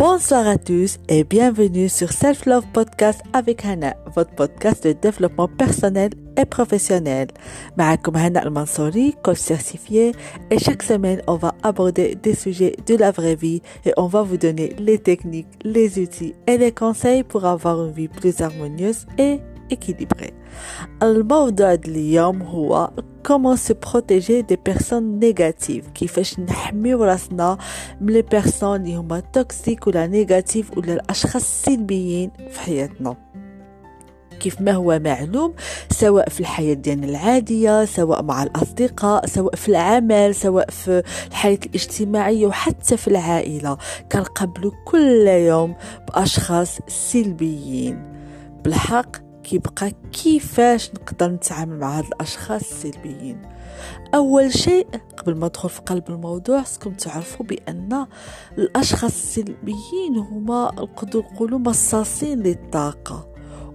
Bonsoir à tous et bienvenue sur Self Love Podcast avec Hana, votre podcast de développement personnel et professionnel. معكم Hana Al-Mansouri, coach certifié et chaque semaine on va aborder des sujets de la vraie vie et on va vous donner les techniques, les outils et les conseils pour avoir une vie plus harmonieuse et équilibrée. الموضوع اليوم هو comment se protéger des personnes négatives كيفاش نحميو راسنا من les personnes اللي هما toxiques ولا négatives ولا الاشخاص السلبيين في حياتنا كيف ما هو معلوم سواء في الحياة ديالنا العادية سواء مع الأصدقاء سواء في العمل سواء في الحياة الاجتماعية وحتى في العائلة كنقابلو كل يوم بأشخاص سلبيين بالحق كيبقى كيفاش نقدر نتعامل مع هاد الأشخاص السلبيين. أول شيء قبل ما ندخل في قلب الموضوع خصكم تعرفوا بأن الأشخاص السلبيين هما نقدروا نقولوا مصاصين للطاقة.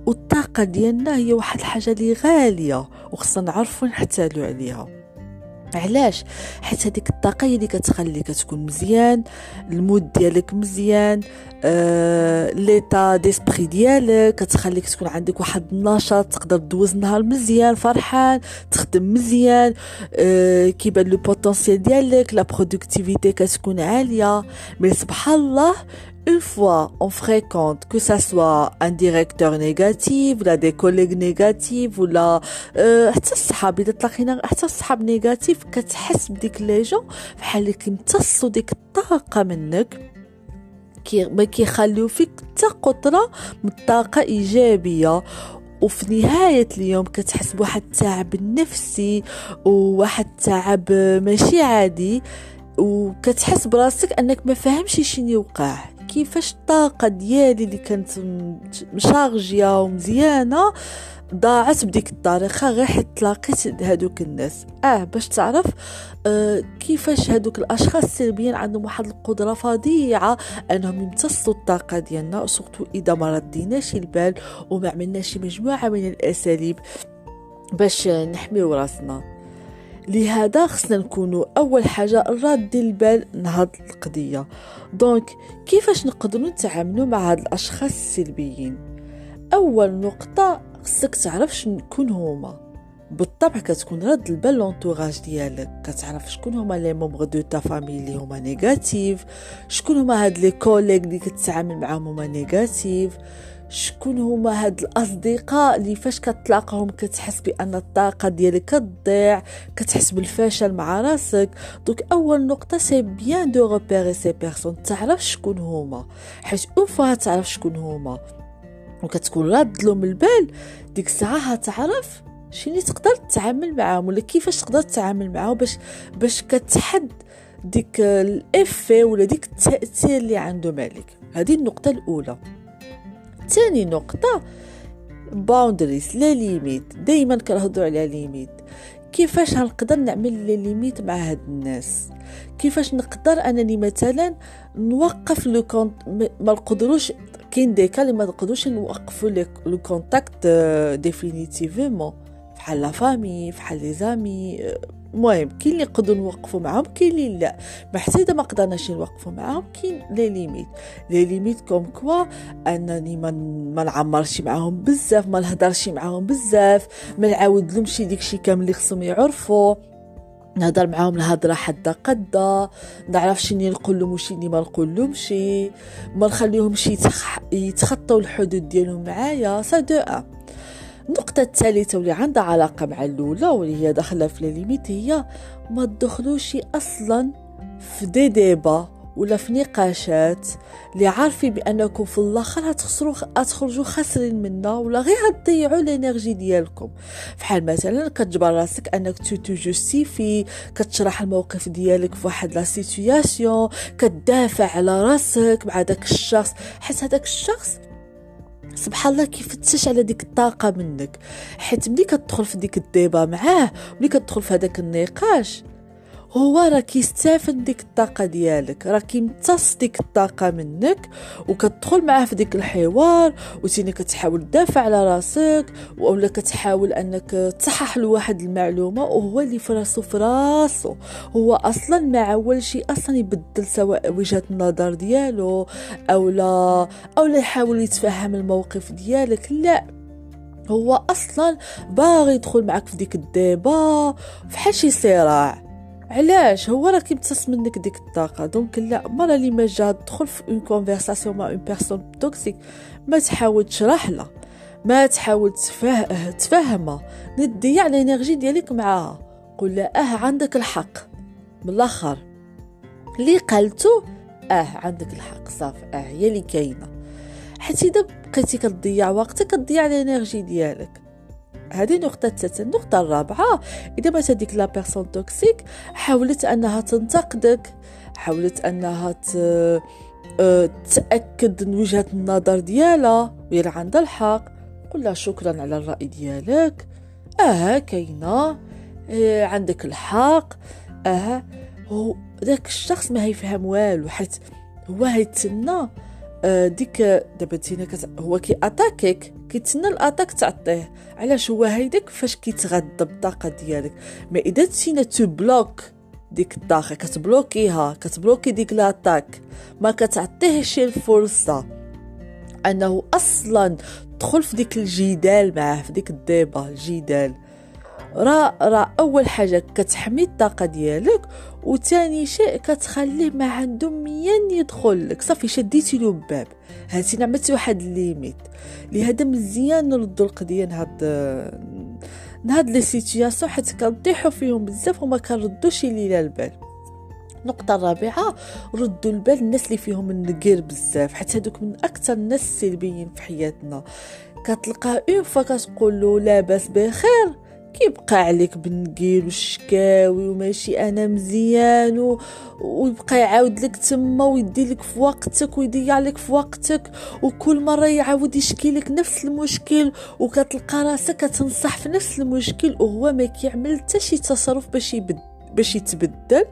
والطاقة ديالنا هي واحد الحاجة اللي غالية وخصنا نعرفوا نحتالوا عليها. علاش؟ حيت هذيك الطاقة هي اللي كتخليك تكون مزيان ال mood ديالك مزيان آه l'état d'esprit ديالك كتخليك تكون عندك واحد النشاط تقدر دوز نهار مزيان فرحان تخدم مزيان آه كيبان le potentiel ديالك la productivité كتكون عالية. mais سبحان الله une fois on fréquente, que ça soit un directeur négatif, ou des collègues négatifs, ولا حتى الصحاب إذا تلاقينا حتى الصحاب négatifs كتحس بديك les gens بحال ديك الطاقة منك. كي فيك قطره من الطاقة إيجابية. وفي نهاية اليوم كتحس بواحد التعب النفسي وواحد التعب ماشي عادي. وكتحس براسك أنك ما فاهمش شنو وقع كيفاش الطاقة ديالي اللي كانت مشارجية ومزيانة ضاعت بديك الطريقة غير حيت تلاقيت هادوك الناس. آه باش تعرف آه كيفاش هادوك الأشخاص السلبيين عندهم واحد القدرة فظيعة أنهم يمتصوا الطاقة ديالنا سورتو إذا ما رديناش البال وما عملناش مجموعة من الأساليب باش نحميو راسنا. لهذا خصنا نكونوا أول حاجة راد البال لهاد القضية. donc كيفاش نقدروا نتعاملوا مع هاد الأشخاص السلبيين؟ أول نقطة خصك تعرف شكون هما. بالطبع كتكون رد البال l'entourage ديالك. كتعرف شكون هما les membres de ta famille اللي هما négatifs شكون هما هاد les collègues اللي كتعامل معاهم هما négatifs. شكون هما هاد الأصدقاء اللي فاش كتلاقاهم كتحس بأن الطاقة ديالك كتضيع كتحس بالفشل مع راسك. donc أول نقطة c'est bien de repérer ces personnes تعرف شكون هما. حيت une fois تعرف شكون هما. وكتكون راد لهم البال. ديك الساعة تعرف شنو تقدر تتعامل معاهم ولا كيفاش تقدر تتعامل معاهم باش باش كتحد ديك l'effet ولا ديك التأثير اللي عندهم عليك هذه النقطة الأولى. تاني نقطة. boundaries les limites دايما كنهضروا على limites كيفاش غنقدر نعمل les limites مع هاد الناس؟ كيفاش نقدر أنني مثلا نوقف le contact ما نقدروش كاين des cas اللي ما نقدروش نوقفوا le contact définitivement فحال la famille فحال les amis المهم كاين اللي نقدروا نوقفوا معاهم كاين اللي لا. mais حتى اذا ما قدرناش نوقفوا معاهم كاين les limites. les limites comme quoi أنني ما ما نعمرش معاهم بزاف ما نهضرش معاهم بزاف ما نعاود لهمش داكشي كامل اللي خصهم يعرفوا. نهضر معاهم الهضره حدا قدا نعرف شنو نقول لهم وشنو ما نقول لهمش ما نخليهمش يتخطوا الحدود ديالهم معايا سا دو النقطة الثالثة واللي عندها علاقة مع الأولى واللي هي داخلة في limites هي ما تدخلوش أصلا في دي ديبا ولا في نقاشات اللي عارفين بأنكم في الآخر هتخسروا هتخرجوا خاسرين منها ولا غير هتضيعوا ال energy ديالكم. فحال مثلا كتجبر راسك أنك te justifier كتشرح الموقف ديالك في واحد la situation كتدافع على راسك مع داك الشخص. حيت هذاك الشخص سبحان الله كيفتش على ديك الطاقة منك. حيت ملي كتدخل في ديك الديبا معاه ملي كتدخل في هذاك النقاش هو راه كيستافد ديك الطاقة ديالك راه كيمتص ديك الطاقة منك وكتدخل معاه في ديك الحوار وتيني كتحاول تدافع على راسك ولا كتحاول أنك تصحح له واحد المعلومة وهو اللي في راسو في راسو. هو أصلا ما عول شي أصلا يبدل سواء وجهة النظر ديالو أو لا أو لا يحاول يتفهم الموقف ديالك لا. هو أصلا باغي يدخل معك في ديك ال débat فحال شي صراع. علاش؟ هو راه كيمتص منك ديك الطاقة. donc لا مرة اللي ما جا تدخل في une conversation مع une personne toxique ما تحاول تشرح لها ما تحاول تفه... تفهمها نضيع ال energy ديالك معاها قول لها أه عندك الحق. من الآخر. اللي قالتو أه عندك الحق صافي أه هي اللي كاينة. حيت إذا بقيتي كتضيع وقتك كتضيع ال energy ديالك. هذه نقطة الثالثة النقطة الرابعة إذا ما هذيك la personne toxique حاولت أنها تنتقدك حاولت أنها ت... أه، تأكد من وجهة النظر ديالها ويلا عندها الحق قل لها شكرا على الرأي ديالك آه كاينة آه عندك الحق آه هو ذاك الشخص ما هيفهم والو حيت هو هيتسنى ديك دابا تينا هو كي attaquer ك كيتسنى ال attaque تعطيه علاش هو هيداك فاش كيتغذى بالطاقه ديالك ما اذا نتينا tu bloques ديك الطاقه كت bloquer ها كت bloquer ديك l'attaque ما كتعطيهش الفرصه انه أصلا تدخل في ديك الجدال معاه في ديك ال débat الجدال راه راه أول حاجة كتحمي الطاقة ديالك وثاني شيء كتخليه ما عنده مين يدخل لك. صافي شديتي له الباب. هاتي عملتي واحد ال limite. لهذا مزيان نردو القضية نهاد نهاد les situations حيت كنطيحو فيهم بزاف وما كنردوش لينا البال. النقطة الرابعة ردوا البال الناس اللي فيهم النقير بزاف حيت هادوك من أكثر الناس السلبيين في حياتنا. كتلقى une fois كتقول له لاباس بخير. كيبقى عليك بالنقيل والشكاوي وماشي أنا مزيان و... ويبقى يعاود لك تما ويدي لك في وقتك ويضيع لك في وقتك وكل مرة يعاود يشكي لك نفس المشكل وكتلقى راسك كتنصح في نفس المشكل وهو ما كيعمل حتى شي تصرف باش يبدل. باش يتبدل.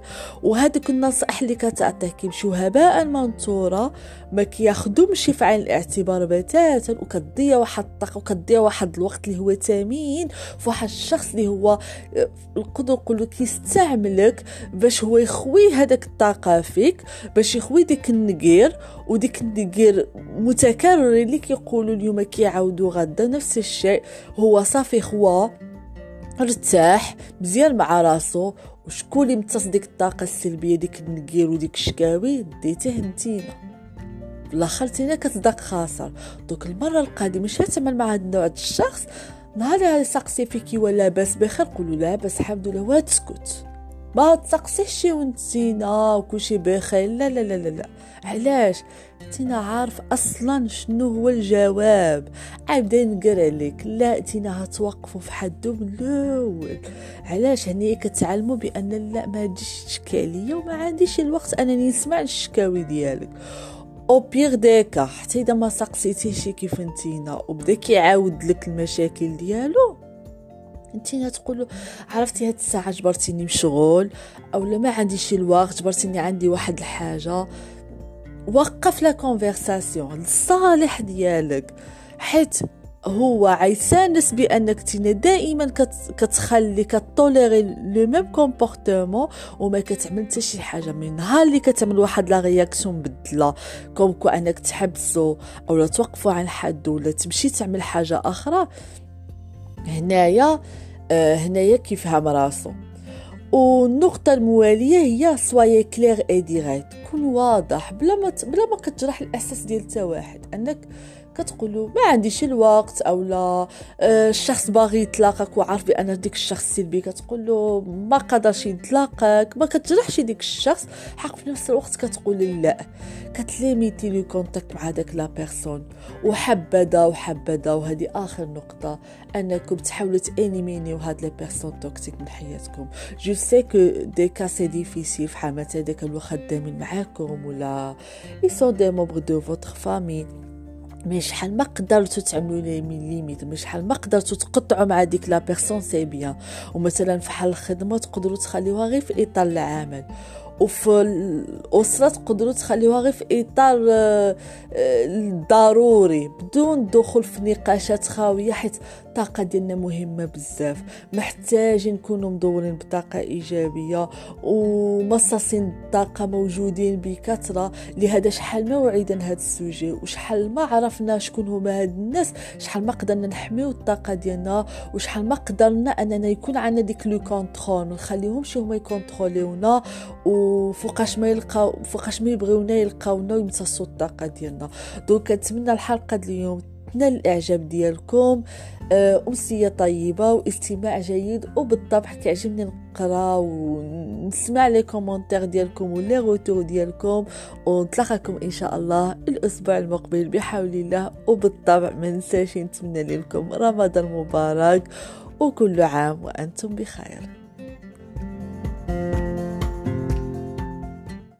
وهذوك النصائح اللي كتعطيه كيمشيو هباء منثورا ما كياخدومش في عين الاعتبار بتاتا وكتضيع واحد الطاقة وكتضيع واحد الوقت اللي هو ثمين فواحد الشخص اللي هو نقدر نقولوا كيستعملك باش هو يخوي هذاك الطاقة فيك باش يخوي ديك النقير وديك النقير متكرر اللي كيقولوا اليوم كيعاودوا غدا نفس الشيء هو صافي خوا ارتاح مزيان مع راسو وشكون اللي امتص ديك الطاقة السلبية ديك النقير وديك الشكاوي؟ ديته نتينا. بالاخر تينا كتصدق خاسر. دوك المرة القادمة مش تعمل مع هاد النوع الشخص؟ نهار سقسي فيكي ولا باس بخير قولوا لا بس الحمد لله وتسكت ما تسقسيش ونتينا وكلشي بخير. لا لا لا لا, لا. علاش؟ تينا عارف أصلا شنو هو الجواب. عبدا نقرأ عليك لا تينا هتوقفوا في حدو من الأول. علاش؟ هني كتعلموا بأن لا ما تجيش تشكي عليا وما عنديش الوقت. انني نسمع الشكاوي ديالك. au pire des cas حتى إذا ما سقسيتيش كيف نتينا وبدا كيعاود لك المشاكل ديالو انتينا تقولوا عرفتي هاد الساعة جبرتيني مشغول أو ما عنديش الوقت جبرتيني عندي واحد الحاجة. وقف la conversation للصالح ديالك. حيت هو عيسانس بأنك تينا دائما كتخلي كت tolérer le même comportement وما كتعمل حتى شي حاجة. من نهار اللي كتعمل واحد la réaction بدلة comme quoi أنك تحبسو اولا توقفوا عن حد ولا تمشي تعمل حاجة أخرى هنايا هنايا كيفهم راسو. والنقطة الموالية هي soyez clairs et directs كون واضح بلا ما بلا ما كتجرح الإحساس ديال تا واحد أنك كتقولوا ما عنديش الوقت أو لا آه، الشخص باغي يتلاقاك وعارف بأن ديك الشخص سلبي كتقول له ما قدرش يتلاقاك ما كتجرحش ديك الشخص حق في نفس الوقت كتقول لا. كت limiter le contact مع داك la personne. وحبذا وحبذا وهذه آخر نقطة أنكم تحاولوا ت éliminer و هاد les personnes toxiques من حياتكم. je sais que des cas c'est difficile فحال مثلا داك الخدامين معاكم ولا ils sont des membres de votre famille mais شحال ما قدرتو تعملوا les limites mais شحال ما قدرتو تقطعوا مع ديك la personne c'est bien ومثلا فحال الخدمة تقدروا تخليوها غير في إطار العمل. وفي الأسرة تقدروا تخليوها غير في إطار آه، آه، ضروري بدون دخول في نقاشات خاوية حيت الطاقة ديالنا مهمة بزاف. محتاجين نكونوا مدورين بطاقة إيجابية ومصاصين الطاقة موجودين بكثرة. لهذا شحال ما وعيدنا هذا السوجي وشحال ما عرفنا شكون هما هاد الناس شحال ما قدرنا نحميو الطاقة ديالنا وشحال ما قدرنا أننا يكون عندنا ديك le contrôle. ما نخليهمش هما ي contrôler ونا وفوقاش ما يلقاو فوقاش ما يبغيونا يلقاونا ويمتصوا الطاقة ديالنا. donc كنتمنى الحلقة اليوم تنال الإعجاب ديالكم آه، أمسية طيبة واستماع جيد وبالطبع كيعجبني نقرا ونسمع les commentaires ديالكم و les retours ديالكم. ونتلاقاكم إن شاء الله الأسبوع المقبل بحول الله وبالطبع ما ننساش نتمنى لكم رمضان مبارك وكل عام وأنتم بخير.